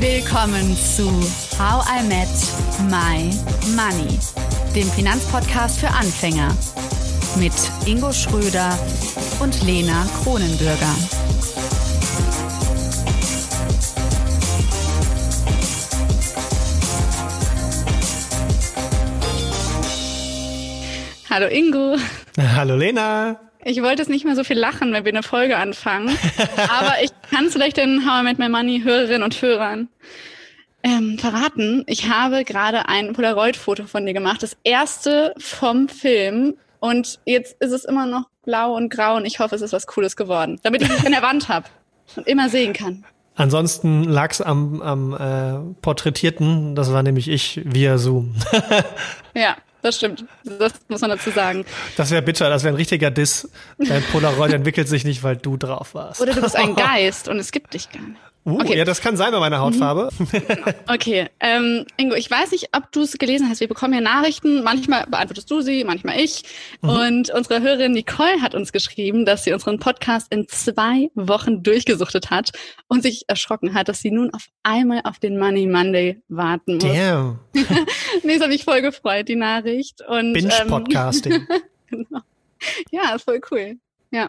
Willkommen zu How I Met My Money, dem Finanzpodcast für Anfänger mit Ingo Schröder und Lena Kronenbürger. Hallo Ingo. Hallo Lena. Ich wollte es nicht mehr so viel lachen, wenn wir eine Folge anfangen. aber ich kann es vielleicht den How I Met My Money Hörerinnen und Hörern ähm, verraten. Ich habe gerade ein Polaroid-Foto von dir gemacht. Das erste vom Film. Und jetzt ist es immer noch blau und grau und ich hoffe, es ist was Cooles geworden. Damit ich es an der Wand habe und immer sehen kann. Ansonsten lag es am, am äh, Porträtierten, das war nämlich ich via Zoom. ja, das stimmt. Das muss man dazu sagen. Das wäre bitter, das wäre ein richtiger Diss. Dein Polaroid entwickelt sich nicht, weil du drauf warst. Oder du bist ein Geist und es gibt dich gar nicht. Uh, okay. Ja, das kann sein bei meiner Hautfarbe. Mhm. Okay, ähm, Ingo, ich weiß nicht, ob du es gelesen hast. Wir bekommen ja Nachrichten. Manchmal beantwortest du sie, manchmal ich. Mhm. Und unsere Hörerin Nicole hat uns geschrieben, dass sie unseren Podcast in zwei Wochen durchgesuchtet hat und sich erschrocken hat, dass sie nun auf einmal auf den Money Monday warten muss. Damn. nee, das habe ich voll gefreut, die Nachricht. Binge-Podcasting. Ähm, genau. Ja, voll cool. Ja.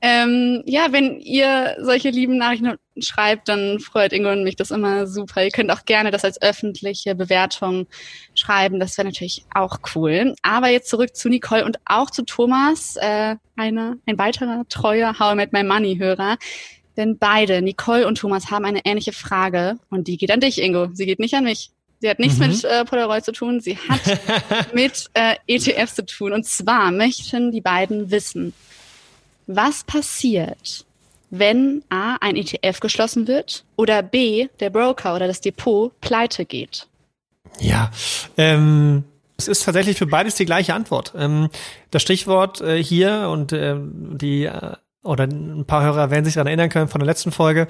Ähm, ja, wenn ihr solche lieben Nachrichten schreibt, dann freut Ingo und mich das immer super. Ihr könnt auch gerne das als öffentliche Bewertung schreiben. Das wäre natürlich auch cool. Aber jetzt zurück zu Nicole und auch zu Thomas, äh, einer, ein weiterer treuer How I Met My Money Hörer. Denn beide, Nicole und Thomas, haben eine ähnliche Frage und die geht an dich, Ingo. Sie geht nicht an mich. Sie hat nichts mhm. mit äh, Polaroid zu tun, sie hat mit äh, ETFs zu tun. Und zwar möchten die beiden wissen, was passiert, wenn A, ein ETF geschlossen wird oder B, der Broker oder das Depot pleite geht? Ja, ähm, es ist tatsächlich für beides die gleiche Antwort. Ähm, das Stichwort äh, hier und äh, die äh, oder ein paar Hörer werden sich daran erinnern können von der letzten Folge.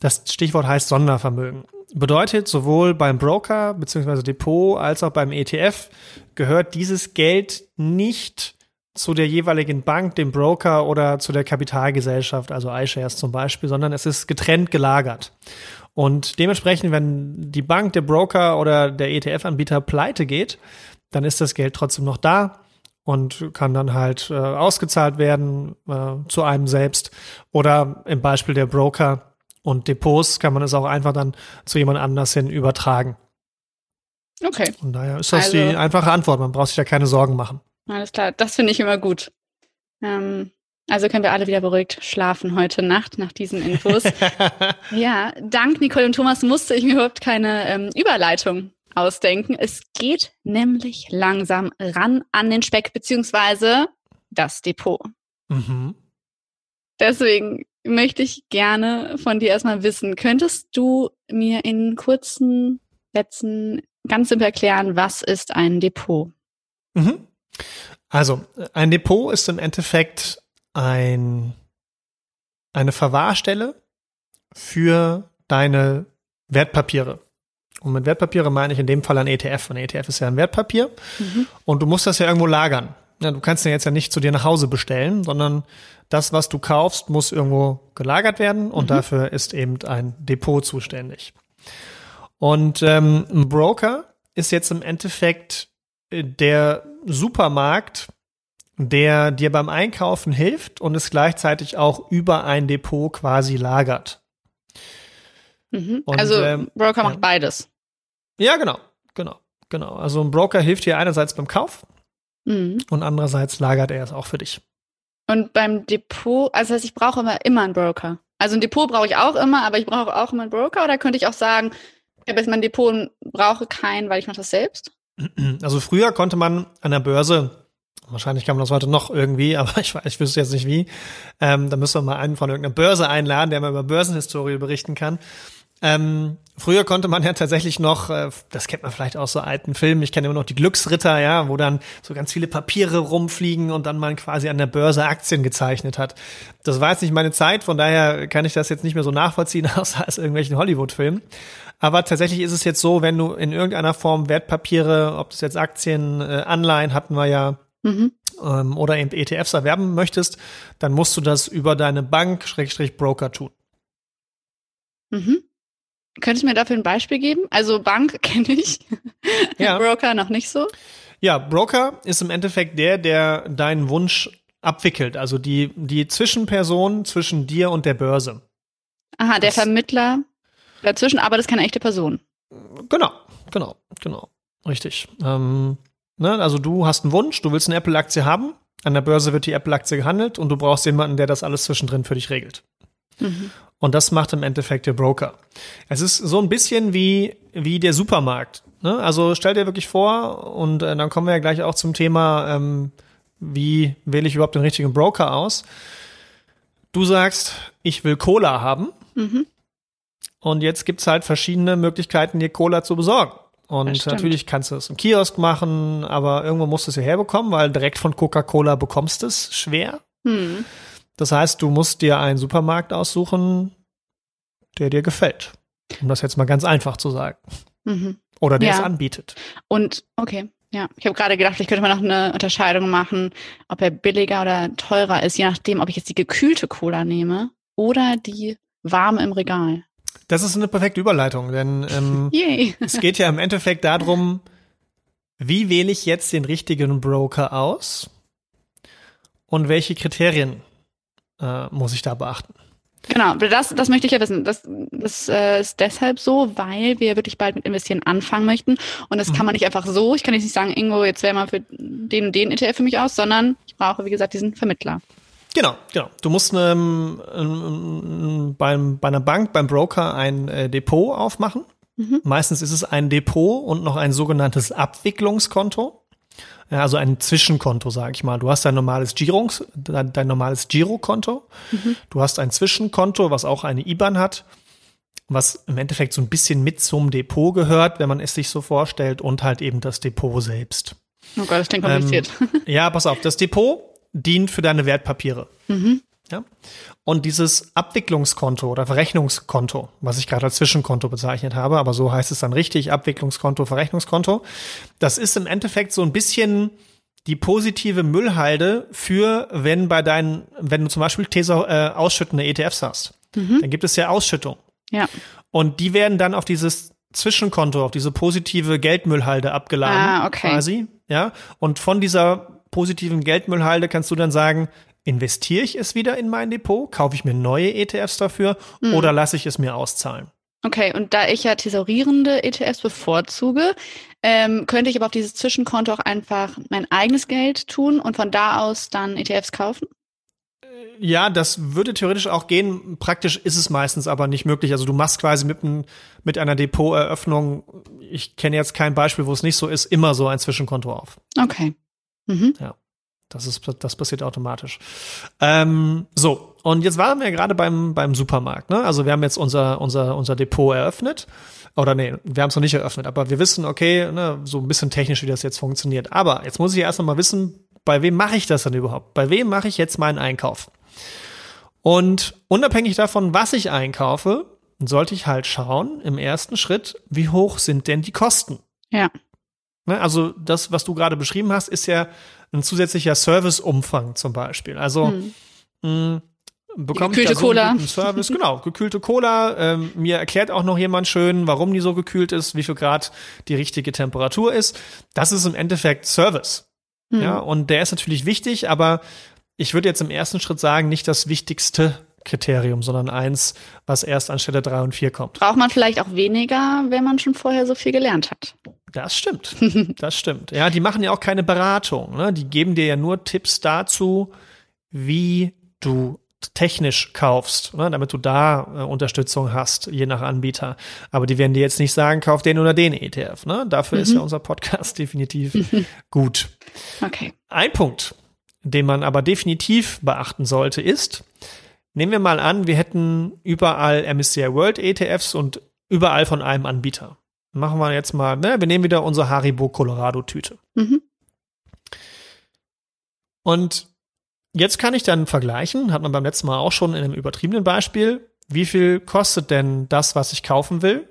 Das Stichwort heißt Sondervermögen. Bedeutet, sowohl beim Broker bzw. Depot als auch beim ETF gehört dieses Geld nicht zu der jeweiligen Bank, dem Broker oder zu der Kapitalgesellschaft, also iShares zum Beispiel, sondern es ist getrennt gelagert. Und dementsprechend, wenn die Bank, der Broker oder der ETF-Anbieter pleite geht, dann ist das Geld trotzdem noch da und kann dann halt äh, ausgezahlt werden äh, zu einem selbst. Oder im Beispiel der Broker und Depots kann man es auch einfach dann zu jemand anders hin übertragen. Okay. Von daher ist das also, die einfache Antwort. Man braucht sich da keine Sorgen machen. Alles klar, das finde ich immer gut. Ähm, also können wir alle wieder beruhigt schlafen heute Nacht nach diesen Infos. ja, dank Nicole und Thomas musste ich mir überhaupt keine ähm, Überleitung ausdenken. Es geht nämlich langsam ran an den Speck beziehungsweise das Depot. Mhm. Deswegen möchte ich gerne von dir erstmal wissen, könntest du mir in kurzen Sätzen ganz simpel erklären, was ist ein Depot? Mhm. Also, ein Depot ist im Endeffekt ein, eine Verwahrstelle für deine Wertpapiere. Und mit Wertpapiere meine ich in dem Fall ein ETF. Ein ETF ist ja ein Wertpapier. Mhm. Und du musst das ja irgendwo lagern. Ja, du kannst ja jetzt ja nicht zu dir nach Hause bestellen, sondern das, was du kaufst, muss irgendwo gelagert werden und mhm. dafür ist eben ein Depot zuständig. Und ähm, ein Broker ist jetzt im Endeffekt äh, der Supermarkt, der dir beim Einkaufen hilft und es gleichzeitig auch über ein Depot quasi lagert. Mhm. Und, also ähm, Broker macht beides. Ja, genau, genau, genau. Also ein Broker hilft dir einerseits beim Kauf mhm. und andererseits lagert er es auch für dich. Und beim Depot, also das heißt, ich brauche immer, immer einen Broker. Also ein Depot brauche ich auch immer, aber ich brauche auch immer einen Broker. Oder könnte ich auch sagen, ich habe jetzt mein Depot und brauche keinen, weil ich mache das selbst? Also früher konnte man an der Börse, wahrscheinlich kann man das heute noch irgendwie, aber ich, ich wüsste jetzt nicht wie, ähm, da müssen wir mal einen von irgendeiner Börse einladen, der mal über Börsenhistorie berichten kann. Ähm, früher konnte man ja tatsächlich noch, äh, das kennt man vielleicht aus so alten Filmen, ich kenne immer noch die Glücksritter, ja, wo dann so ganz viele Papiere rumfliegen und dann man quasi an der Börse Aktien gezeichnet hat. Das war jetzt nicht meine Zeit, von daher kann ich das jetzt nicht mehr so nachvollziehen, außer als irgendwelchen Hollywood-Filmen. Aber tatsächlich ist es jetzt so, wenn du in irgendeiner Form Wertpapiere, ob das jetzt Aktien, äh, Anleihen hatten wir ja, mhm. ähm, oder eben ETFs erwerben möchtest, dann musst du das über deine Bank, Schrägstrich Broker tun. Mhm. Könntest du mir dafür ein Beispiel geben? Also Bank kenne ich, ja. Broker noch nicht so. Ja, Broker ist im Endeffekt der, der deinen Wunsch abwickelt, also die, die Zwischenperson zwischen dir und der Börse. Aha, der das, Vermittler dazwischen, aber das ist keine echte Person. Genau, genau, genau. Richtig. Ähm, ne, also du hast einen Wunsch, du willst eine Apple-Aktie haben, an der Börse wird die Apple-Aktie gehandelt und du brauchst jemanden, der das alles zwischendrin für dich regelt. Mhm. Und das macht im Endeffekt der Broker. Es ist so ein bisschen wie, wie der Supermarkt. Ne? Also stell dir wirklich vor, und äh, dann kommen wir ja gleich auch zum Thema, ähm, wie wähle ich überhaupt den richtigen Broker aus? Du sagst, ich will Cola haben. Mhm. Und jetzt gibt's halt verschiedene Möglichkeiten, dir Cola zu besorgen. Und natürlich kannst du es im Kiosk machen, aber irgendwo musst du es ja herbekommen, weil direkt von Coca-Cola bekommst du es schwer. Mhm. Das heißt, du musst dir einen Supermarkt aussuchen, der dir gefällt. Um das jetzt mal ganz einfach zu sagen. Mhm. Oder der ja. es anbietet. Und okay, ja. Ich habe gerade gedacht, vielleicht könnte man noch eine Unterscheidung machen, ob er billiger oder teurer ist, je nachdem, ob ich jetzt die gekühlte Cola nehme oder die warme im Regal. Das ist eine perfekte Überleitung, denn ähm, es geht ja im Endeffekt darum, wie wähle ich jetzt den richtigen Broker aus und welche Kriterien äh, muss ich da beachten? Genau, das, das möchte ich ja wissen. Das, das äh, ist deshalb so, weil wir wirklich bald mit Investieren anfangen möchten. Und das mhm. kann man nicht einfach so. Ich kann jetzt nicht sagen, Ingo, jetzt wäre mal für den und den ETF für mich aus, sondern ich brauche, wie gesagt, diesen Vermittler. Genau, genau. Du musst ähm, ähm, beim, bei einer Bank, beim Broker ein äh, Depot aufmachen. Mhm. Meistens ist es ein Depot und noch ein sogenanntes Abwicklungskonto. Ja, also ein Zwischenkonto, sage ich mal. Du hast dein normales Girungs, dein, dein normales Girokonto. Mhm. Du hast ein Zwischenkonto, was auch eine IBAN hat, was im Endeffekt so ein bisschen mit zum Depot gehört, wenn man es sich so vorstellt, und halt eben das Depot selbst. Oh Gott, das klingt kompliziert. Ähm, ja, pass auf, das Depot dient für deine Wertpapiere. Mhm. Ja? Und dieses Abwicklungskonto oder Verrechnungskonto, was ich gerade als Zwischenkonto bezeichnet habe, aber so heißt es dann richtig, Abwicklungskonto, Verrechnungskonto, das ist im Endeffekt so ein bisschen die positive Müllhalde für, wenn bei deinen, wenn du zum Beispiel These, äh, ausschüttende ETFs hast, mhm. dann gibt es ja Ausschüttung. Ja. Und die werden dann auf dieses Zwischenkonto, auf diese positive Geldmüllhalde abgeladen, ah, okay. quasi. Ja. Und von dieser positiven Geldmüllhalde kannst du dann sagen, investiere ich es wieder in mein Depot, kaufe ich mir neue ETFs dafür mhm. oder lasse ich es mir auszahlen? Okay, und da ich ja tesorierende ETFs bevorzuge, ähm, könnte ich aber auf dieses Zwischenkonto auch einfach mein eigenes Geld tun und von da aus dann ETFs kaufen? Ja, das würde theoretisch auch gehen. Praktisch ist es meistens aber nicht möglich. Also du machst quasi mit, ein, mit einer Depoteröffnung, ich kenne jetzt kein Beispiel, wo es nicht so ist, immer so ein Zwischenkonto auf. Okay. Mhm. Ja. Das ist, das passiert automatisch. Ähm, so. Und jetzt waren wir gerade beim, beim Supermarkt, ne? Also wir haben jetzt unser, unser, unser Depot eröffnet. Oder nee, wir haben es noch nicht eröffnet, aber wir wissen, okay, ne, so ein bisschen technisch, wie das jetzt funktioniert. Aber jetzt muss ich erst noch mal wissen, bei wem mache ich das denn überhaupt? Bei wem mache ich jetzt meinen Einkauf? Und unabhängig davon, was ich einkaufe, sollte ich halt schauen, im ersten Schritt, wie hoch sind denn die Kosten? Ja. Ne, also das, was du gerade beschrieben hast, ist ja ein zusätzlicher Serviceumfang zum Beispiel. Also hm. mh, bekomme ich da so Cola. einen Service, genau, gekühlte Cola. Ähm, mir erklärt auch noch jemand schön, warum die so gekühlt ist, wie viel Grad die richtige Temperatur ist. Das ist im Endeffekt Service. Hm. Ja, und der ist natürlich wichtig, aber ich würde jetzt im ersten Schritt sagen, nicht das wichtigste Kriterium, sondern eins, was erst an Stelle drei und vier kommt. Braucht man vielleicht auch weniger, wenn man schon vorher so viel gelernt hat. Das stimmt. Das stimmt. Ja, die machen ja auch keine Beratung. Ne? Die geben dir ja nur Tipps dazu, wie du technisch kaufst, ne? damit du da äh, Unterstützung hast, je nach Anbieter. Aber die werden dir jetzt nicht sagen, kauf den oder den ETF. Ne? Dafür mhm. ist ja unser Podcast definitiv gut. Okay. Ein Punkt, den man aber definitiv beachten sollte, ist, nehmen wir mal an, wir hätten überall MSCI World ETFs und überall von einem Anbieter. Machen wir jetzt mal, ne, wir nehmen wieder unsere Haribo Colorado Tüte. Mhm. Und jetzt kann ich dann vergleichen, hat man beim letzten Mal auch schon in einem übertriebenen Beispiel, wie viel kostet denn das, was ich kaufen will,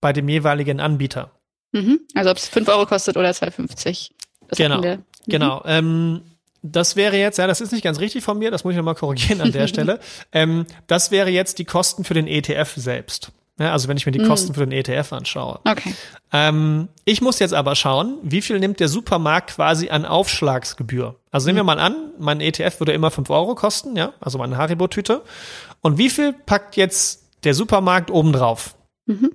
bei dem jeweiligen Anbieter? Mhm. Also ob es 5 Euro kostet oder 2,50. Genau, mhm. genau. Ähm, das wäre jetzt, ja, das ist nicht ganz richtig von mir, das muss ich nochmal korrigieren an der Stelle. Ähm, das wäre jetzt die Kosten für den ETF selbst. Ja, also wenn ich mir die Mhm. Kosten für den ETF anschaue. Okay. Ähm, ich muss jetzt aber schauen, wie viel nimmt der Supermarkt quasi an Aufschlagsgebühr. Also nehmen wir mal an, mein ETF würde immer 5 Euro kosten, ja, also meine Haribo-Tüte. Und wie viel packt jetzt der Supermarkt obendrauf? Mhm.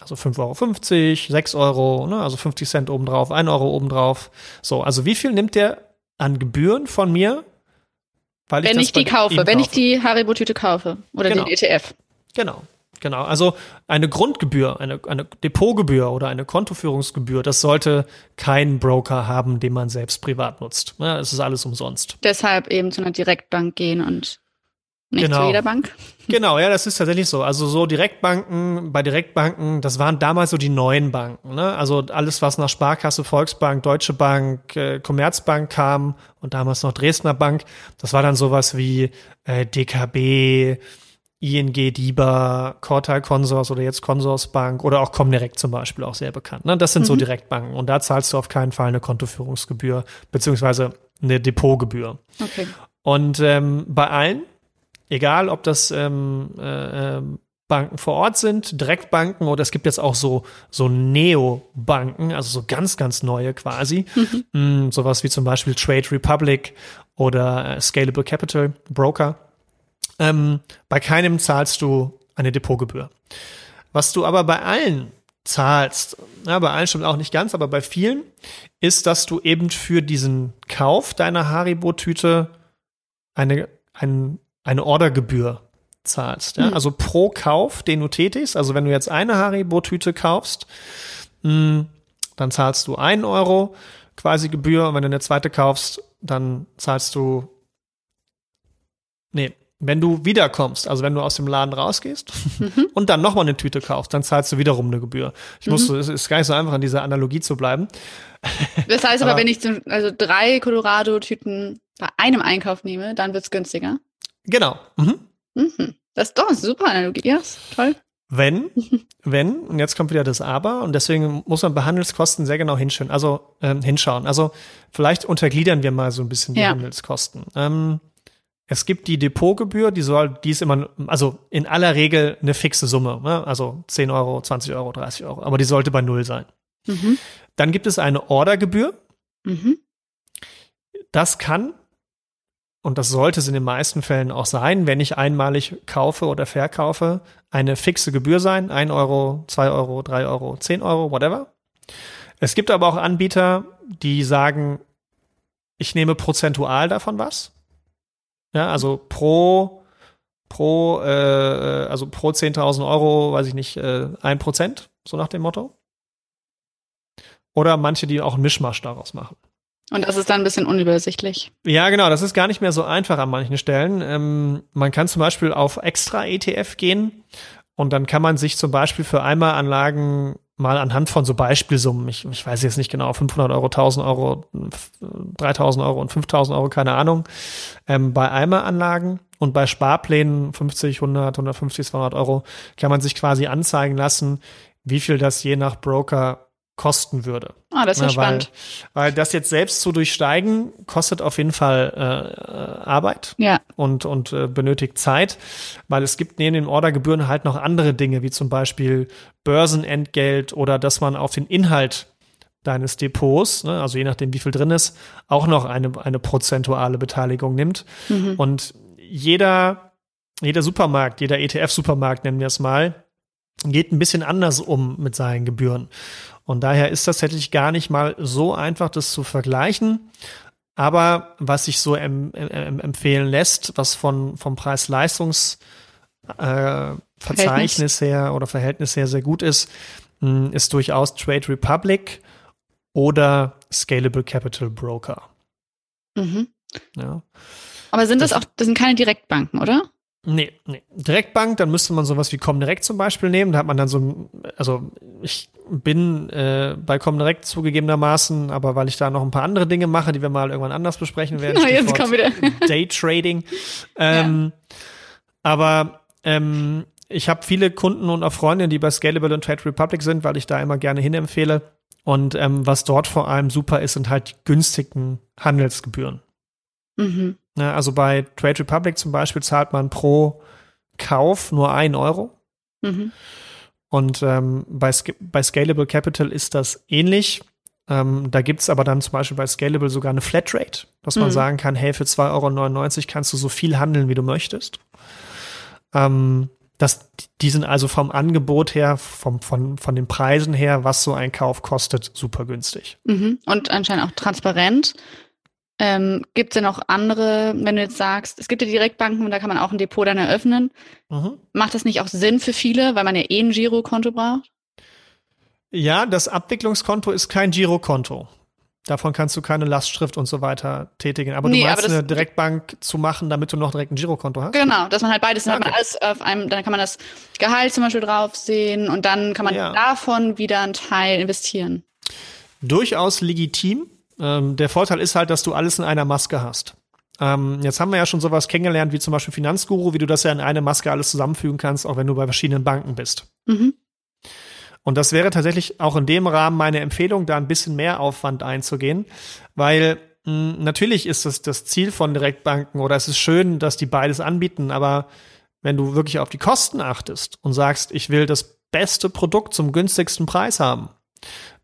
Also 5,50 Euro, 6 Euro, ne, also 50 Cent obendrauf, 1 Euro obendrauf. So, also wie viel nimmt der an Gebühren von mir? Weil Wenn das ich die kaufe, wenn ich die Haribo-Tüte kaufe oder Genau. den ETF. Genau, genau. Also eine Grundgebühr, eine, eine Depotgebühr oder eine Kontoführungsgebühr, das sollte kein Broker haben, den man selbst privat nutzt. Ja, es ist alles umsonst. Deshalb eben zu einer Direktbank gehen und nicht Genau. zu jeder Bank. Genau, ja, das ist tatsächlich so. Also so Direktbanken, bei Direktbanken, das waren damals so die neuen Banken. Ne? Also alles, was nach Sparkasse, Volksbank, Deutsche Bank, äh, Commerzbank kam und damals noch Dresdner Bank, das war dann sowas wie äh, DKB, ING DIBA, Cortal Consors oder jetzt Consorsbank oder auch Comdirect zum Beispiel auch sehr bekannt. Ne? Das sind so Mhm. Direktbanken und da zahlst du auf keinen Fall eine Kontoführungsgebühr beziehungsweise eine Depotgebühr. Okay. Und ähm, bei allen, egal ob das ähm, äh, ähm, Banken vor Ort sind, Direktbanken oder es gibt jetzt auch so, so Neo-Banken, also so ganz, ganz neue quasi. Mm, sowas wie zum Beispiel Trade Republic oder äh, Scalable Capital Broker. Ähm, bei keinem zahlst du eine Depotgebühr. Was du aber bei allen zahlst, ja, bei allen stimmt auch nicht ganz, aber bei vielen, ist, dass du eben für diesen Kauf deiner Haribo-Tüte eine, ein, eine Ordergebühr zahlst. Ja? Mhm. Also pro Kauf, den du tätigst, also wenn du jetzt eine Haribo-Tüte kaufst, mh, dann zahlst du einen Euro quasi Gebühr und wenn du eine zweite kaufst, dann zahlst du, nee, wenn du wiederkommst, also wenn du aus dem Laden rausgehst Mhm. und dann nochmal eine Tüte kaufst, dann zahlst du wiederum eine Gebühr. Ich Mhm. musste, es ist gar nicht so einfach, an dieser Analogie zu bleiben. Das heißt aber, Aber- wenn ich zum, also drei Colorado-Tüten bei einem Einkauf nehme, dann wird's günstiger. Genau. Mhm. Mhm. Das ist doch eine super Analogie. Ja, toll. Wenn, wenn, und jetzt kommt wieder das Aber, und deswegen muss man bei Handelskosten sehr genau hinschauen. Also, ähm, hinschauen. Also, vielleicht untergliedern wir mal so ein bisschen die Ja. Handelskosten. Ähm, es gibt die Depotgebühr, die soll, die ist immer, also in aller Regel eine fixe Summe, ne? also 10 Euro, 20 Euro, 30 Euro, aber die sollte bei Null sein. Mhm. Dann gibt es eine Ordergebühr, Mhm. das kann, und das sollte es in den meisten Fällen auch sein, wenn ich einmalig kaufe oder verkaufe, eine fixe Gebühr sein. 1 Euro, 2 Euro, 3 Euro, 10 Euro, whatever. Es gibt aber auch Anbieter, die sagen, ich nehme prozentual davon was. Ja, also pro, pro, äh, also pro 10.000 Euro, weiß ich nicht, äh, 1%, so nach dem Motto. Oder manche, die auch einen Mischmasch daraus machen. Und das ist dann ein bisschen unübersichtlich. Ja, genau, das ist gar nicht mehr so einfach an manchen Stellen. Ähm, man kann zum Beispiel auf extra ETF gehen und dann kann man sich zum Beispiel für Einmalanlagen mal anhand von so Beispielsummen, ich, ich weiß jetzt nicht genau, 500 Euro, 1000 Euro, f- 3000 Euro und 5000 Euro, keine Ahnung, ähm, bei Einmalanlagen und bei Sparplänen 50, 100, 150, 200 Euro kann man sich quasi anzeigen lassen, wie viel das je nach Broker kosten würde. Ah, das ist ja, Ja, weil, spannend. weil das jetzt selbst zu durchsteigen, kostet auf jeden Fall äh, äh, Arbeit Ja. und, und äh, benötigt Zeit, weil es gibt neben den Ordergebühren halt noch andere Dinge, wie zum Beispiel Börsenentgelt oder dass man auf den Inhalt deines Depots, ne, also je nachdem, wie viel drin ist, auch noch eine, eine prozentuale Beteiligung nimmt. Mhm. Und jeder, jeder Supermarkt, jeder ETF-Supermarkt, nennen wir es mal, geht ein bisschen anders um mit seinen Gebühren. Und daher ist das tatsächlich gar nicht mal so einfach, das zu vergleichen. Aber was sich so em em empfehlen lässt, was von, vom Preis-Leistungs- äh, her oder Verhältnis her sehr gut ist, mh, ist durchaus Trade Republic oder Scalable Capital Broker. Mhm. Ja. Aber sind das, Das- auch, das sind keine Direktbanken, oder? Nee, nee. Direktbank, dann müsste man sowas wie Comdirect zum Beispiel nehmen. Da hat man dann so, also ich bin äh, bei Comdirect zugegebenermaßen, aber weil ich da noch ein paar andere Dinge mache, die wir mal irgendwann anders besprechen werden. Na, jetzt Stichwort komm wieder. Daytrading. Ähm, Aber ähm, ich habe viele Kunden und auch Freunde, die bei Scalable und Trade Republic sind, weil ich da immer gerne hinempfehle. Und ähm, was dort vor allem super ist, sind halt die günstigen Handelsgebühren. Mhm. Ja, also bei Trade Republic zum Beispiel zahlt man pro Kauf nur ein Euro. Mhm. Und ähm, bei, bei Scalable Capital ist das ähnlich. Ähm, da gibt's aber dann zum Beispiel bei Scalable sogar eine Flatrate, dass man mhm. sagen kann, hey, für 2,99 Euro kannst du so viel handeln, wie du möchtest. Ähm, das, die sind also vom Angebot her, vom, von, von den Preisen her, was so ein Kauf kostet, super günstig. Mhm. Und anscheinend auch transparent. Ähm, gibt es denn noch andere, wenn du jetzt sagst, es gibt ja Direktbanken und da kann man auch ein Depot dann eröffnen. Mhm. Macht das nicht auch Sinn für viele, weil man ja eh ein Girokonto braucht? Ja, das Abwicklungskonto ist kein Girokonto. Davon kannst du keine Lastschrift und so weiter tätigen. Aber nee, du meinst aber eine Direktbank zu machen, damit du noch direkt ein Girokonto hast? Genau, dass man halt beides, dann okay. hat man alles auf einem, dann kann man das Gehalt zum Beispiel drauf sehen und dann kann man ja. davon wieder einen Teil investieren. Durchaus legitim. Ähm, der Vorteil ist halt, dass du alles in einer Maske hast. Ähm, jetzt haben wir ja schon sowas kennengelernt, wie zum Beispiel Finanzguru, wie du das ja in eine Maske alles zusammenfügen kannst, auch wenn du bei verschiedenen Banken bist. Mhm. Und das wäre tatsächlich auch in dem Rahmen meine Empfehlung, da ein bisschen mehr Aufwand einzugehen, weil mh, hm, natürlich ist es das Ziel von Direktbanken oder es ist schön, dass die beides anbieten, aber wenn du wirklich auf die Kosten achtest und sagst, ich will das beste Produkt zum günstigsten Preis haben,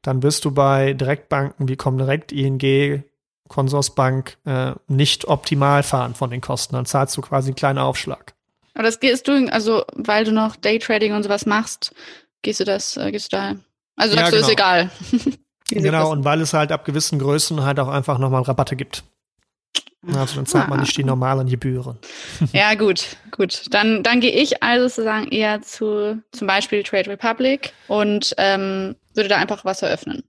dann wirst du bei Direktbanken wie Comdirect, ING, Consorsbank äh, nicht optimal fahren von den Kosten. Dann zahlst du quasi einen kleinen Aufschlag. Aber das gehst du, also weil du noch Daytrading und sowas machst, gehst du das, äh, gehst du da? Also sagst ja, genau. du, ist egal. genau, und weil es halt ab gewissen Größen halt auch einfach nochmal Rabatte gibt. Also dann zahlt man nicht die ah. normalen Gebühren. Ja, gut, gut. Dann, dann gehe ich also sozusagen eher zu zum Beispiel Trade Republic und ähm, würde da einfach was eröffnen.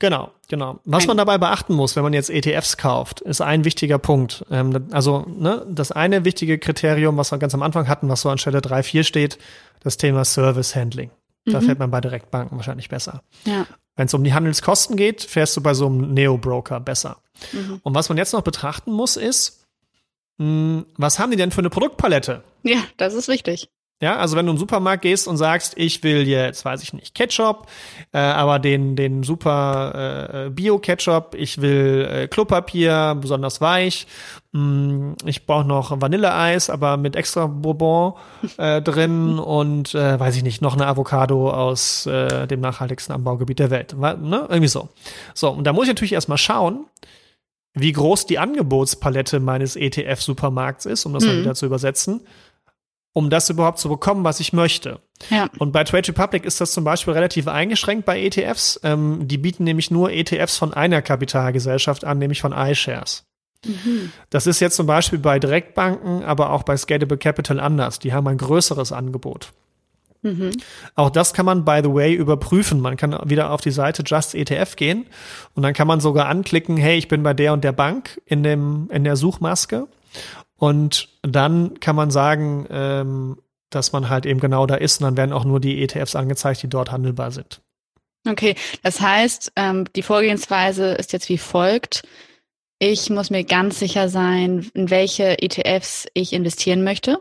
Genau, genau. Was man dabei beachten muss, wenn man jetzt ETFs kauft, ist ein wichtiger Punkt. Ähm, also ne, das eine wichtige Kriterium, was wir ganz am Anfang hatten, was so an Stelle 3, 4 steht, das Thema Service Handling. Da mhm. fährt man bei Direktbanken wahrscheinlich besser. Ja. Wenn es um die Handelskosten geht, fährst du bei so einem Neo-Broker besser. Mhm. Und was man jetzt noch betrachten muss, ist, mh, hm, was haben die denn für eine Produktpalette? Ja, das ist wichtig. Ja, also wenn du in den Supermarkt gehst und sagst, ich will jetzt, weiß ich nicht, Ketchup, äh, aber den, den super äh, Bio-Ketchup, ich will äh, Klopapier, besonders weich, mh, ich brauche noch Vanilleeis, aber mit extra Bourbon äh, drin und äh, weiß ich nicht, noch eine Avocado aus äh, dem nachhaltigsten Anbaugebiet der Welt. Ne? Irgendwie so. So, und da muss ich natürlich erstmal schauen, wie groß die Angebotspalette meines ETF-Supermarkts ist, um das mhm. mal wieder zu übersetzen um das überhaupt zu bekommen, was ich möchte. Ja. Und bei Trade Republic ist das zum Beispiel relativ eingeschränkt bei ETFs. Ähm, die bieten nämlich nur ETFs von einer Kapitalgesellschaft an, nämlich von iShares. Mhm. Das ist jetzt zum Beispiel bei Direktbanken, aber auch bei Scalable Capital anders. Die haben ein größeres Angebot. Mhm. Auch das kann man, by the way, überprüfen. Man kann wieder auf die Seite Just ETF gehen und dann kann man sogar anklicken, hey, ich bin bei der und der Bank in dem, in der Suchmaske und dann kann man sagen, ähm, dass man halt eben genau da ist und dann werden auch nur die ETFs angezeigt, die dort handelbar sind. Okay, das heißt, ähm, die Vorgehensweise ist jetzt wie folgt. Ich muss mir ganz sicher sein, in welche ETFs ich investieren möchte.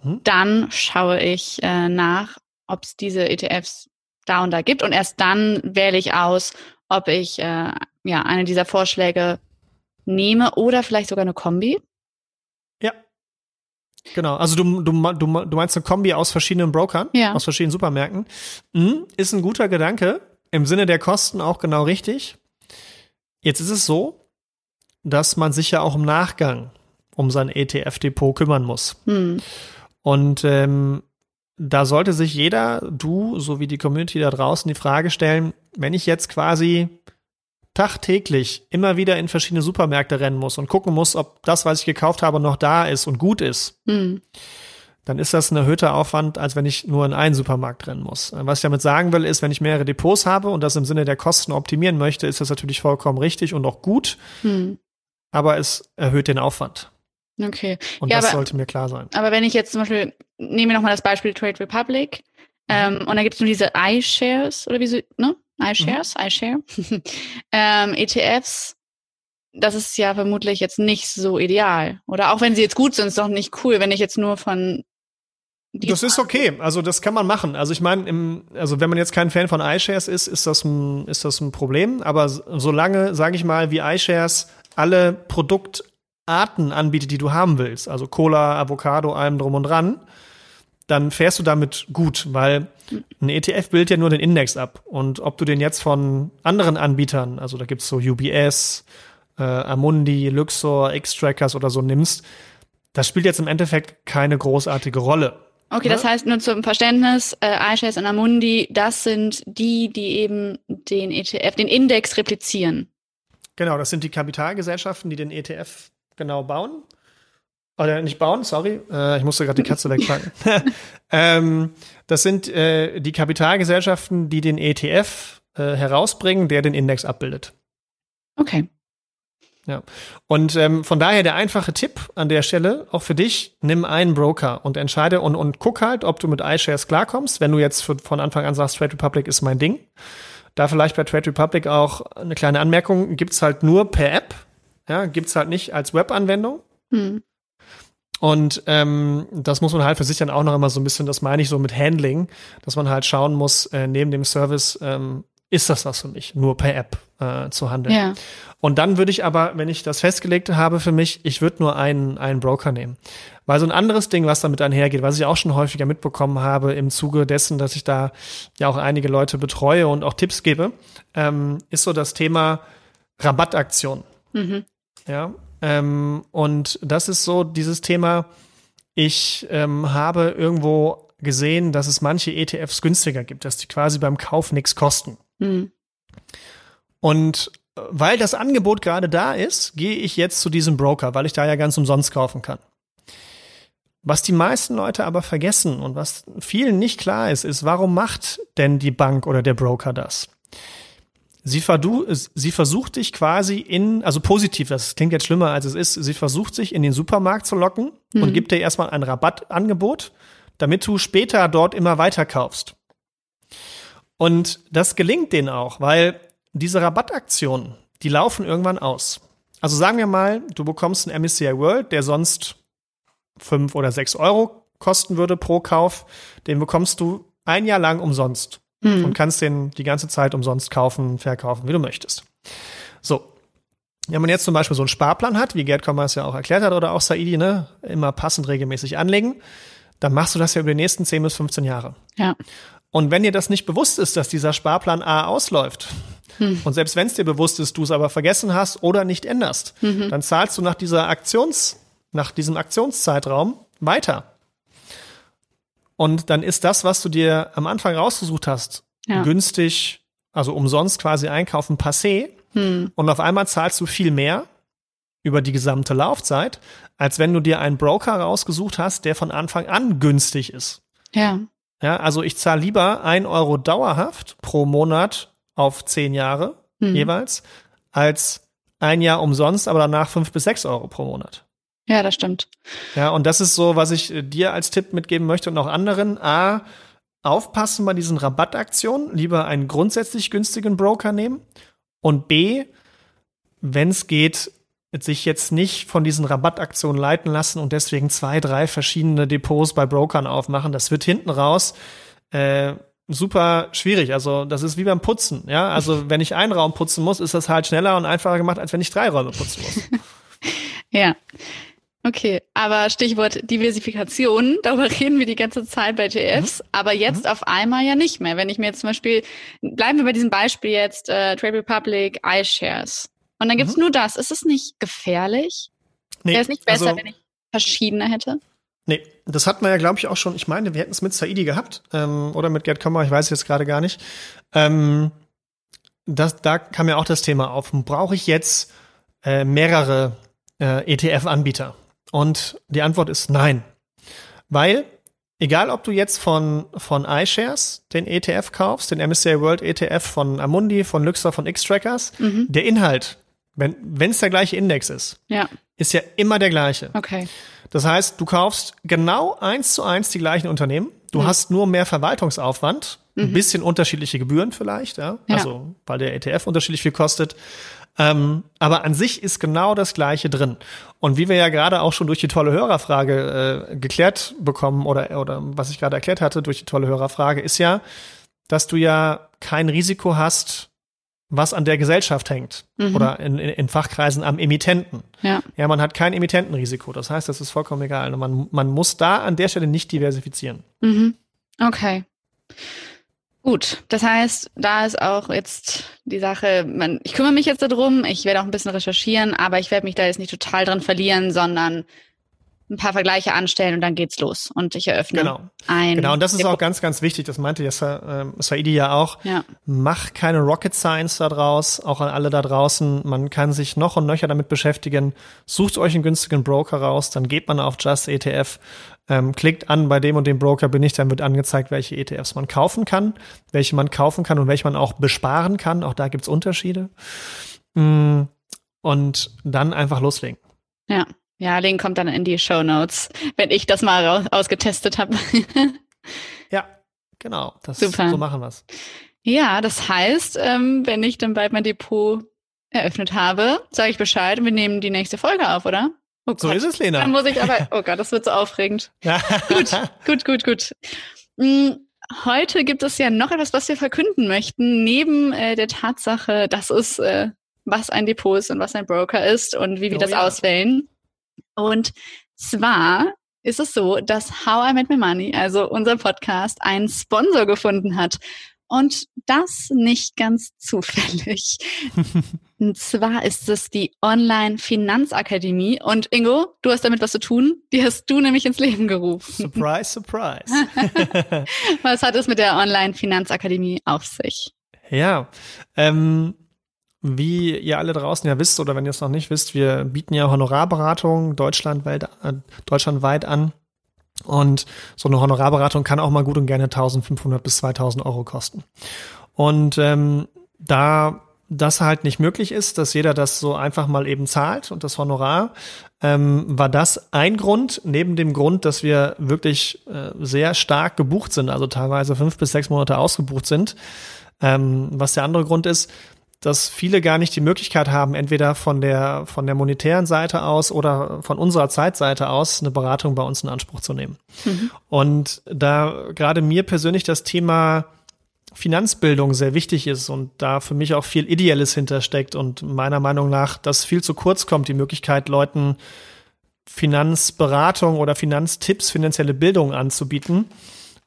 Hm. Dann schaue ich äh, nach, ob es diese ETFs da und da gibt. Und erst dann wähle ich aus, ob ich äh, ja eine dieser Vorschläge nehme oder vielleicht sogar eine Kombi. Genau, also du, du, du, du meinst eine Kombi aus verschiedenen Brokern, ja. aus verschiedenen Supermärkten. Mhm, ist ein guter Gedanke, im Sinne der Kosten auch genau richtig. Jetzt ist es so, dass man sich ja auch im Nachgang um sein ETF-Depot kümmern muss. Mhm. Und ähm, da sollte sich jeder, du sowie die Community da draußen, die Frage stellen, wenn ich jetzt quasi tagtäglich immer wieder in verschiedene Supermärkte rennen muss und gucken muss, ob das, was ich gekauft habe, noch da ist und gut ist, mhm. dann ist das ein erhöhter Aufwand, als wenn ich nur in einen Supermarkt rennen muss. Was ich damit sagen will, ist, wenn ich mehrere Depots habe und das im Sinne der Kosten optimieren möchte, ist das natürlich vollkommen richtig und auch gut, mhm. aber es erhöht den Aufwand. Okay. Und ja, das aber, sollte mir klar sein. Aber wenn ich jetzt zum Beispiel, nehmen wir nochmal das Beispiel Trade Republic. Ähm, und da gibt es nur diese iShares oder wie so, ne? iShares, mhm. iShare, ähm, ETFs, das ist ja vermutlich jetzt nicht so ideal. Oder auch wenn sie jetzt gut sind, ist doch nicht cool, wenn ich jetzt nur von das ist okay, also das kann man machen. Also ich meine, also wenn man jetzt kein Fan von iShares ist, ist das ein, ist das ein Problem. Aber solange, sage ich mal, wie iShares alle Produktarten anbietet, die du haben willst, also Cola, Avocado, allem drum und dran, dann fährst du damit gut, weil ein ETF bildet ja nur den Index ab. Und ob du den jetzt von anderen Anbietern, also da gibt's so UBS, äh, Amundi, Luxor, X-Trackers oder so nimmst, das spielt jetzt im Endeffekt keine großartige Rolle. Okay, das heißt nur zum Verständnis, äh, iShares und Amundi, das sind die, die eben den ETF, den Index replizieren. Genau, das sind die Kapitalgesellschaften, die den ETF genau bauen. Oder nicht bauen, sorry, äh, ich musste gerade die Katze wegpacken. ähm, das sind äh, die Kapitalgesellschaften, die den ETF äh, herausbringen, der den Index abbildet. Okay. Ja. Und ähm, von daher der einfache Tipp an der Stelle, auch für dich, nimm einen Broker und entscheide und, und guck halt, ob du mit iShares klarkommst. Wenn du jetzt für, von Anfang an sagst, Trade Republic ist mein Ding. Da vielleicht bei Trade Republic auch eine kleine Anmerkung, gibt's halt nur per App. Ja, gibt's halt nicht als Webanwendung. Hm. Und ähm, das muss man halt für sich dann auch noch immer so ein bisschen, das meine ich so mit Handling, dass man halt schauen muss, äh, neben dem Service, ähm, ist das was für mich, nur per App äh, zu handeln. Ja. Und dann würde ich aber, wenn ich das festgelegt habe für mich, ich würde nur einen, einen Broker nehmen. Weil so ein anderes Ding, was damit einhergeht, was ich auch schon häufiger mitbekommen habe im Zuge dessen, dass ich da ja auch einige Leute betreue und auch Tipps gebe, ähm, ist so das Thema Rabattaktion. Mhm. Ja, ähm, und das ist so dieses Thema, ich ähm, habe irgendwo gesehen, dass es manche ETFs günstiger gibt, dass die quasi beim Kauf nichts kosten. Mhm. Und äh, weil das Angebot gerade da ist, gehe ich jetzt zu diesem Broker, weil ich da ja ganz umsonst kaufen kann. Was die meisten Leute aber vergessen und was vielen nicht klar ist, ist, warum macht denn die Bank oder der Broker das? Sie, verdu sie versucht dich quasi in, also positiv, das klingt jetzt schlimmer als es ist, sie versucht sich in den Supermarkt zu locken mhm. und gibt dir erstmal ein Rabattangebot, damit du später dort immer weiter kaufst. Und das gelingt denen auch, weil diese Rabattaktionen, die laufen irgendwann aus. Also sagen wir mal, du bekommst einen MSCI World, der sonst fünf oder sechs Euro kosten würde pro Kauf, den bekommst du ein Jahr lang umsonst hm. und kannst den die ganze Zeit umsonst kaufen, verkaufen, wie du möchtest. So. Wenn man jetzt zum Beispiel so einen Sparplan hat, wie Gerd Kommer es ja auch erklärt hat, oder auch Saidi, ne, immer passend regelmäßig anlegen, dann machst du das ja über die nächsten 10 bis 15 Jahre. Ja. Und wenn dir das nicht bewusst ist, dass dieser Sparplan A ausläuft, hm. und selbst wenn es dir bewusst ist, du es aber vergessen hast oder nicht änderst, mhm. dann zahlst du nach dieser Aktions, nach diesem Aktionszeitraum weiter. Und dann ist das, was du dir am Anfang rausgesucht hast, ja. günstig, also umsonst quasi einkaufen, passé. Hm. Und auf einmal zahlst du viel mehr über die gesamte Laufzeit, als wenn du dir einen Broker rausgesucht hast, der von Anfang an günstig ist. Ja. Ja, also ich zahle lieber ein Euro dauerhaft pro Monat auf zehn Jahre hm. jeweils, als ein Jahr umsonst, aber danach fünf bis sechs Euro pro Monat. Ja, das stimmt. Ja, und das ist so, was ich äh, dir als Tipp mitgeben möchte und auch anderen. A, aufpassen bei diesen Rabattaktionen, lieber einen grundsätzlich günstigen Broker nehmen. Und B, wenn es geht, sich jetzt nicht von diesen Rabattaktionen leiten lassen und deswegen zwei, drei verschiedene Depots bei Brokern aufmachen. Das wird hinten raus äh, super schwierig. Also das ist wie beim Putzen. Ja, also wenn ich einen Raum putzen muss, ist das halt schneller und einfacher gemacht, als wenn ich drei Räume putzen muss. ja. Okay, aber Stichwort Diversifikation, darüber reden wir die ganze Zeit bei TFs, mhm. aber jetzt mhm. auf einmal ja nicht mehr. Wenn ich mir jetzt zum Beispiel, bleiben wir bei diesem Beispiel jetzt, äh, Trade Republic, iShares. Und dann gibt's mhm. nur das. Ist es nicht gefährlich? Nee, Wäre es nicht besser, also, wenn ich verschiedene hätte? Nee, das hatten wir ja, glaube ich, auch schon. Ich meine, wir hätten es mit Saidi gehabt ähm, oder mit Gerd Kommer, ich weiß jetzt gerade gar nicht. Ähm, das, da kam ja auch das Thema auf. Brauche ich jetzt äh, mehrere äh, ETF-Anbieter? Und die Antwort ist nein. Weil, egal ob du jetzt von, von iShares den ETF kaufst, den MSCI World ETF von Amundi, von Luxor, von X-Trackers, mhm. der Inhalt, wenn es der gleiche Index ist, ja. ist ja immer der gleiche. Okay. Das heißt, du kaufst genau eins zu eins die gleichen Unternehmen. Du mhm. hast nur mehr Verwaltungsaufwand, mhm. ein bisschen unterschiedliche Gebühren vielleicht, ja? ja. Also, weil der ETF unterschiedlich viel kostet. Ähm, aber an sich ist genau das Gleiche drin. Und wie wir ja gerade auch schon durch die tolle Hörerfrage äh, geklärt bekommen oder, oder was ich gerade erklärt hatte durch die tolle Hörerfrage, ist ja, dass du ja kein Risiko hast, was an der Gesellschaft hängt mhm. oder in, in, in, Fachkreisen am Emittenten. Ja. ja, man hat kein Emittentenrisiko. Das heißt, das ist vollkommen egal. Man, man muss da an der Stelle nicht diversifizieren. Mhm. Okay. Gut, das heißt, da ist auch jetzt die Sache, man, ich kümmere mich jetzt darum, ich werde auch ein bisschen recherchieren, aber ich werde mich da jetzt nicht total dran verlieren, sondern ein paar Vergleiche anstellen und dann geht's los und ich eröffne genau. ein. Genau, und das ist auch ganz, ganz wichtig, das meinte ja äh, Saidi ja auch. Ja. Mach keine Rocket Science da draus, auch an alle da draußen. Man kann sich noch und nöcher damit beschäftigen. Sucht euch einen günstigen Broker raus, dann geht man auf Just ETF ähm, klickt an, bei dem und dem Broker bin ich, dann wird angezeigt, welche ETFs man kaufen kann, welche man kaufen kann und welche man auch besparen kann. Auch da gibt's Unterschiede. Mm, und dann einfach loslegen. Ja, ja, Link kommt dann in die Show Notes, wenn ich das mal ausgetestet habe. ja, genau. Das Super. So machen wir's. Ja, das heißt, ähm, wenn ich dann bald mein Depot eröffnet habe, sage ich Bescheid und wir nehmen die nächste Folge auf, oder? Oh so ist es, Lena. Dann muss ich aber, oh Gott, das wird so aufregend. gut, gut, gut, gut. Hm, heute gibt es ja noch etwas, was wir verkünden möchten, neben äh, der Tatsache, dass es, äh, was ein Depot ist und was ein Broker ist und wie wir oh, das ja. auswählen. Und zwar ist es so, dass How I Met My Money, also unser Podcast, einen Sponsor gefunden hat. Und das nicht ganz zufällig. und zwar ist es die Online Finanzakademie. Und Ingo, du hast damit was zu tun. Die hast du nämlich ins Leben gerufen. Surprise, surprise. was hat es mit der Online Finanzakademie auf sich? Ja, ähm, wie ihr alle draußen ja wisst oder wenn ihr es noch nicht wisst, wir bieten ja Honorarberatung deutschlandweit, äh, deutschlandweit an. Und so eine Honorarberatung kann auch mal gut und gerne 1500 bis 2000 Euro kosten. Und ähm, da das halt nicht möglich ist, dass jeder das so einfach mal eben zahlt und das Honorar, ähm, war das ein Grund, neben dem Grund, dass wir wirklich äh, sehr stark gebucht sind, also teilweise fünf bis sechs Monate ausgebucht sind. Ähm, was der andere Grund ist, dass viele gar nicht die Möglichkeit haben, entweder von der, von der monetären Seite aus oder von unserer Zeitseite aus eine Beratung bei uns in Anspruch zu nehmen. Mhm. Und da gerade mir persönlich das Thema Finanzbildung sehr wichtig ist und da für mich auch viel Ideelles hintersteckt und meiner Meinung nach das viel zu kurz kommt, die Möglichkeit, Leuten Finanzberatung oder Finanztipps, finanzielle Bildung anzubieten,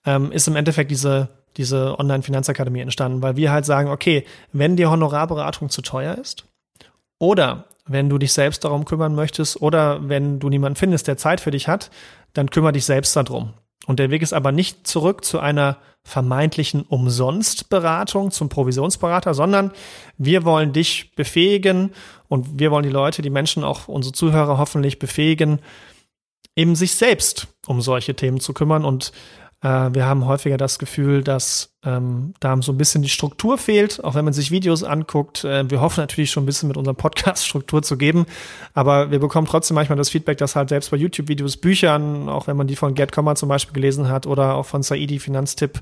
ähm, ist im Endeffekt diese diese Online-Finanzakademie entstanden, weil wir halt sagen, okay, wenn die Honorarberatung zu teuer ist oder wenn du dich selbst darum kümmern möchtest oder wenn du niemanden findest, der Zeit für dich hat, dann kümmere dich selbst darum. Und der Weg ist aber nicht zurück zu einer vermeintlichen Umsonstberatung zum Provisionsberater, sondern wir wollen dich befähigen und wir wollen die Leute, die Menschen, auch unsere Zuhörer hoffentlich befähigen, eben sich selbst um solche Themen zu kümmern und wir haben häufiger das Gefühl, dass ähm, da so ein bisschen die Struktur fehlt, auch wenn man sich Videos anguckt. Äh, wir hoffen natürlich schon ein bisschen mit unserem Podcast Struktur zu geben, aber wir bekommen trotzdem manchmal das Feedback, dass halt selbst bei YouTube-Videos, Büchern, auch wenn man die von Gerd Kommer zum Beispiel gelesen hat oder auch von Saidi Finanztipp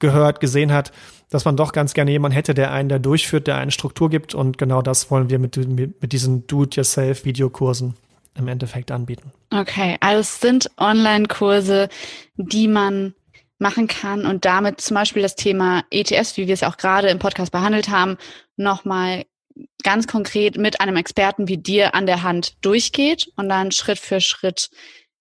gehört, gesehen hat, dass man doch ganz gerne jemanden hätte, der einen da durchführt, der eine Struktur gibt und genau das wollen wir mit, mit diesen Do-it-yourself-Videokursen im Endeffekt anbieten. Okay, also es sind Online-Kurse, die man machen kann und damit zum Beispiel das Thema ETS, wie wir es auch gerade im Podcast behandelt haben, nochmal ganz konkret mit einem Experten wie dir an der Hand durchgeht und dann Schritt für Schritt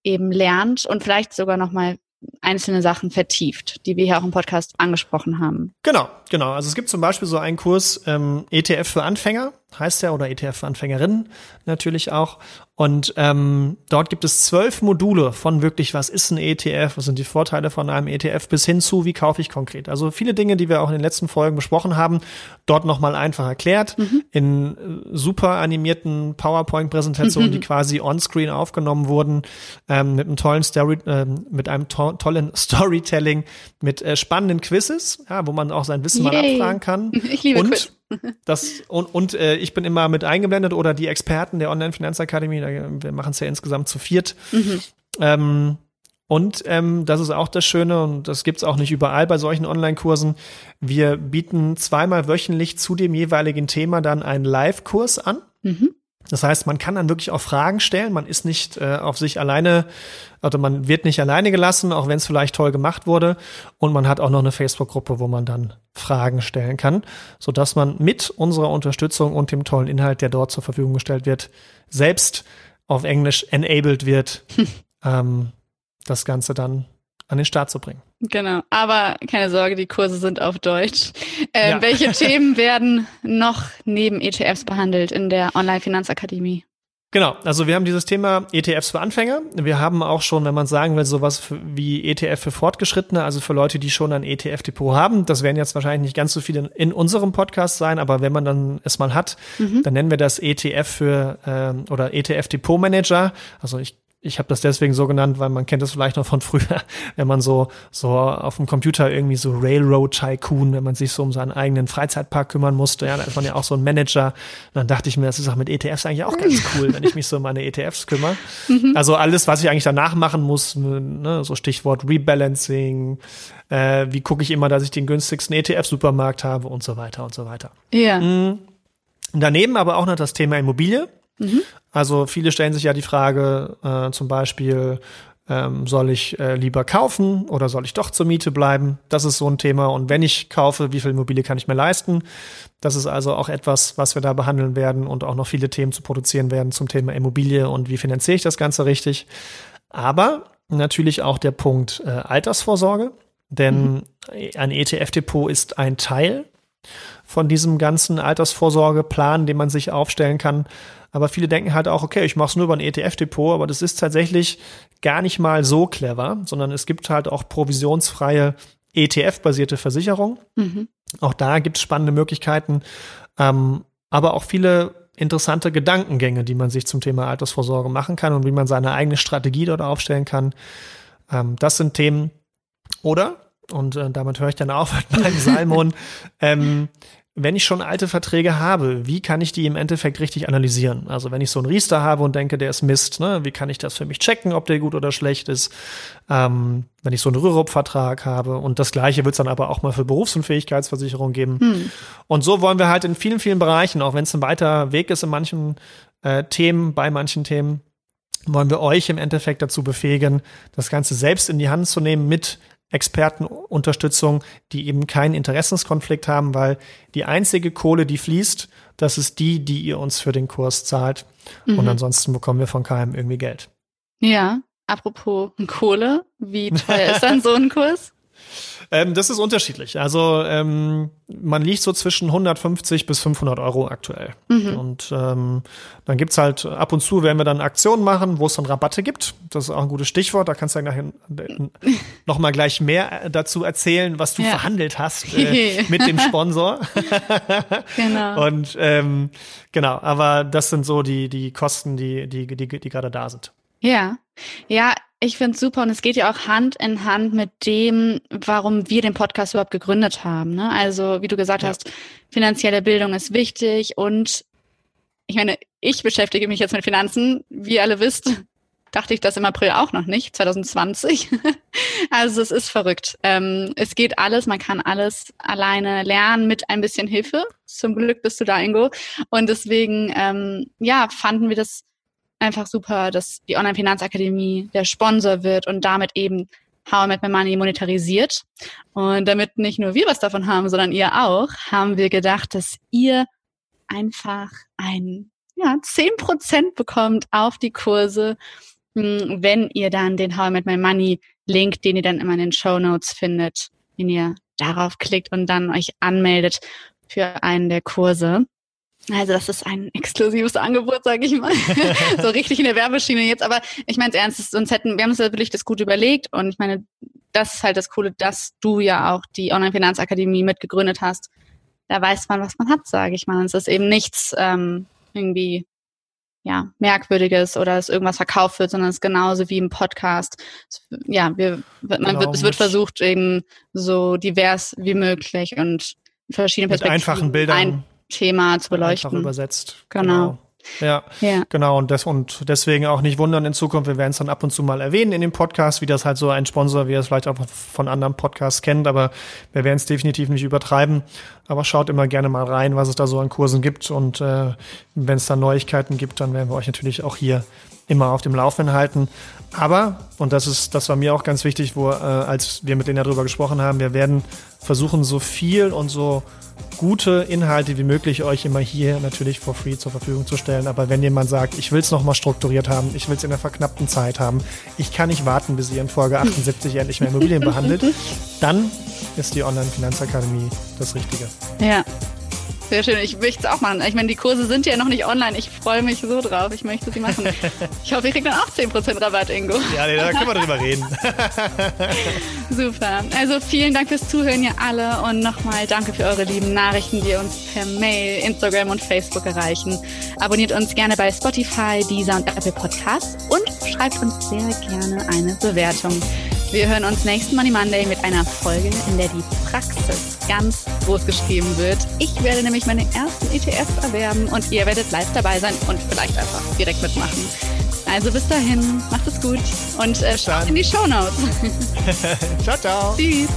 eben lernt und vielleicht sogar nochmal einzelne Sachen vertieft, die wir hier auch im Podcast angesprochen haben. Genau, genau. Also es gibt zum Beispiel so einen Kurs ähm, ETF für Anfänger, heißt der, oder ETF für Anfängerinnen natürlich auch. Und ähm, dort gibt es zwölf Module von wirklich, was ist ein ETF, was sind die Vorteile von einem ETF, bis hin zu, wie kaufe ich konkret. Also viele Dinge, die wir auch in den letzten Folgen besprochen haben, dort nochmal einfach erklärt, mhm. in äh, super animierten PowerPoint-Präsentationen, mhm. die quasi onscreen aufgenommen wurden, ähm, mit einem tollen Story, äh, mit einem to tollen Storytelling, mit äh, spannenden Quizzes, ja, wo man auch sein Wissen Yay. mal abfragen kann. Ich liebe und Quiz. Das, und und äh, ich bin immer mit eingeblendet oder die Experten der Online-Finanzakademie, wir machen es ja insgesamt zu viert. Mhm. Ähm, und ähm, das ist auch das Schöne und das gibt's auch nicht überall bei solchen Online-Kursen. Wir bieten zweimal wöchentlich zu dem jeweiligen Thema dann einen Live-Kurs an. Mhm. Das heißt, man kann dann wirklich auch Fragen stellen. Man ist nicht äh, auf sich alleine, also man wird nicht alleine gelassen, auch wenn es vielleicht toll gemacht wurde. Und man hat auch noch eine Facebook-Gruppe, wo man dann Fragen stellen kann, so dass man mit unserer Unterstützung und dem tollen Inhalt, der dort zur Verfügung gestellt wird, selbst auf Englisch enabled wird, ähm, das Ganze dann an den Start zu bringen. Genau, aber keine Sorge, die Kurse sind auf Deutsch. Ähm, ja. Welche Themen werden noch neben ETFs behandelt in der Online-Finanzakademie? Genau, also wir haben dieses Thema ETFs für Anfänger. Wir haben auch schon, wenn man sagen will, sowas wie ETF für Fortgeschrittene, also für Leute, die schon ein ETF-Depot haben. Das werden jetzt wahrscheinlich nicht ganz so viele in unserem Podcast sein, aber wenn man dann es mal hat, mhm. dann nennen wir das ETF für ähm, oder ETF-Depot-Manager. Also ich ich habe das deswegen so genannt, weil man kennt das vielleicht noch von früher, wenn man so so auf dem Computer irgendwie so Railroad Tycoon, wenn man sich so um seinen eigenen Freizeitpark kümmern musste, ja, da ist man ja auch so ein Manager. Und dann dachte ich mir, das ist auch mit ETFs eigentlich auch ganz cool, wenn ich mich so um meine ETFs kümmere. Mhm. Also alles, was ich eigentlich danach machen muss, ne, so Stichwort Rebalancing, äh, wie gucke ich immer, dass ich den günstigsten ETF-Supermarkt habe und so weiter und so weiter. Ja. Mhm. Daneben aber auch noch das Thema Immobilie. Mhm. Also viele stellen sich ja die Frage, äh, zum Beispiel, ähm, soll ich äh, lieber kaufen oder soll ich doch zur Miete bleiben? Das ist so ein Thema. Und wenn ich kaufe, wie viel Immobilie kann ich mir leisten? Das ist also auch etwas, was wir da behandeln werden und auch noch viele Themen zu produzieren werden zum Thema Immobilie und wie finanziere ich das Ganze richtig. Aber natürlich auch der Punkt äh, Altersvorsorge, denn mhm. ein ETF-Depot ist ein Teil von diesem ganzen Altersvorsorgeplan, den man sich aufstellen kann. Aber viele denken halt auch, okay, ich mache es nur über ein ETF-Depot, aber das ist tatsächlich gar nicht mal so clever, sondern es gibt halt auch provisionsfreie ETF-basierte Versicherungen. Mhm. Auch da gibt es spannende Möglichkeiten, ähm, aber auch viele interessante Gedankengänge, die man sich zum Thema Altersvorsorge machen kann und wie man seine eigene Strategie dort aufstellen kann. Ähm, das sind Themen. Oder, und äh, damit höre ich dann auf beim Salmon, ähm, wenn ich schon alte Verträge habe, wie kann ich die im Endeffekt richtig analysieren? Also wenn ich so einen Riester habe und denke, der ist Mist, ne, wie kann ich das für mich checken, ob der gut oder schlecht ist? Ähm, wenn ich so einen Rürup-Vertrag habe und das gleiche wird es dann aber auch mal für Berufsunfähigkeitsversicherung geben. Hm. Und so wollen wir halt in vielen, vielen Bereichen, auch wenn es ein weiter Weg ist in manchen äh, Themen, bei manchen Themen, wollen wir euch im Endeffekt dazu befähigen, das Ganze selbst in die Hand zu nehmen mit Expertenunterstützung, die eben keinen Interessenskonflikt haben, weil die einzige Kohle, die fließt, das ist die, die ihr uns für den Kurs zahlt. Mhm. Und ansonsten bekommen wir von keinem irgendwie Geld. Ja, apropos Kohle, wie teuer ist dann so ein Kurs? Ähm, das ist unterschiedlich. Also ähm, man liegt so zwischen 150 bis 500 Euro aktuell. Mhm. Und ähm, dann gibt's halt ab und zu, werden wir dann Aktionen machen, wo es dann Rabatte gibt. Das ist auch ein gutes Stichwort. Da kannst du ja noch mal gleich mehr dazu erzählen, was du ja. verhandelt hast äh, mit dem Sponsor. genau. Und ähm, genau, aber das sind so die die Kosten, die die die, die gerade da sind. Ja, ja, ich finde es super und es geht ja auch Hand in Hand mit dem, warum wir den Podcast überhaupt gegründet haben. Ne? Also, wie du gesagt ja. hast, finanzielle Bildung ist wichtig und ich meine, ich beschäftige mich jetzt mit Finanzen. Wie ihr alle wisst, dachte ich das im April auch noch nicht, 2020. also es ist verrückt. Ähm, es geht alles, man kann alles alleine lernen mit ein bisschen Hilfe. Zum Glück bist du da, Ingo. Und deswegen, ähm, ja, fanden wir das einfach super, dass die Online-Finanzakademie der Sponsor wird und damit eben How I Met My Money monetarisiert. Und damit nicht nur wir was davon haben, sondern ihr auch, haben wir gedacht, dass ihr einfach ein ja, 10% bekommt auf die Kurse, hm, wenn ihr dann den How I Met My Money Link, den ihr dann immer in den Show Notes findet, wenn ihr darauf klickt und dann euch anmeldet für einen der Kurse. Also das ist ein exklusives Angebot, sage ich mal. so richtig in der Werbeschiene jetzt. Aber ich meine es ernst, sonst hätten, wir haben uns wirklich das gut überlegt und ich meine, das ist halt das Coole, dass du ja auch die Online-Finanzakademie mitgegründet hast. Da weiß man, was man hat, sage ich mal. Es ist eben nichts ähm, irgendwie ja, Merkwürdiges oder dass irgendwas verkauft wird, sondern es ist genauso wie im Podcast. Ja, wir, man genau, wird, es wird versucht, eben so divers wie möglich und verschiedene Perspektiven mit einfachen Bildern ein, Thema zu beleuchten. Einfach übersetzt. Genau. genau. Ja, ja, genau. Und, das, und deswegen auch nicht wundern in Zukunft. Wir werden es dann ab und zu mal erwähnen in dem Podcast, wie das halt so ein Sponsor, wie er es vielleicht auch von anderen Podcasts kennt. Aber wir werden es definitiv nicht übertreiben. Aber schaut immer gerne mal rein, was es da so an Kursen gibt. Und äh, wenn es da Neuigkeiten gibt, dann werden wir euch natürlich auch hier immer auf dem Laufenden halten. Aber, und das ist, das war mir auch ganz wichtig, wo, äh, als wir mit denen darüber gesprochen haben, wir werden versuchen, so viel und so gute Inhalte wie möglich euch immer hier natürlich for free zur Verfügung zu stellen. Aber wenn jemand sagt, ich will es nochmal strukturiert haben, ich will es in einer verknappten Zeit haben, ich kann nicht warten, bis ihr in Folge 78 endlich mehr Immobilien behandelt, dann ist die Online-Finanzakademie das Richtige. Ja, sehr schön. Ich möchte es auch machen. Ich meine, die Kurse sind ja noch nicht online. Ich freue mich so drauf. Ich möchte sie machen. Ich hoffe, ich kriege dann auch 10% Rabatt, Ingo. Ja, nee, da können wir drüber reden. Super. Also vielen Dank fürs Zuhören, ihr alle. Und nochmal danke für eure lieben Nachrichten, die uns per Mail, Instagram und Facebook erreichen. Abonniert uns gerne bei Spotify, Deezer und Apple Podcasts und schreibt uns sehr gerne eine Bewertung. Wir hören uns nächsten Money Monday mit einer Folge, in der die Praxis ganz groß geschrieben wird. Ich werde nämlich meine ersten ETFs erwerben und ihr werdet live dabei sein und vielleicht einfach direkt mitmachen. Also bis dahin, macht es gut und äh, schaut in die Show Notes. ciao, ciao. Tschüss.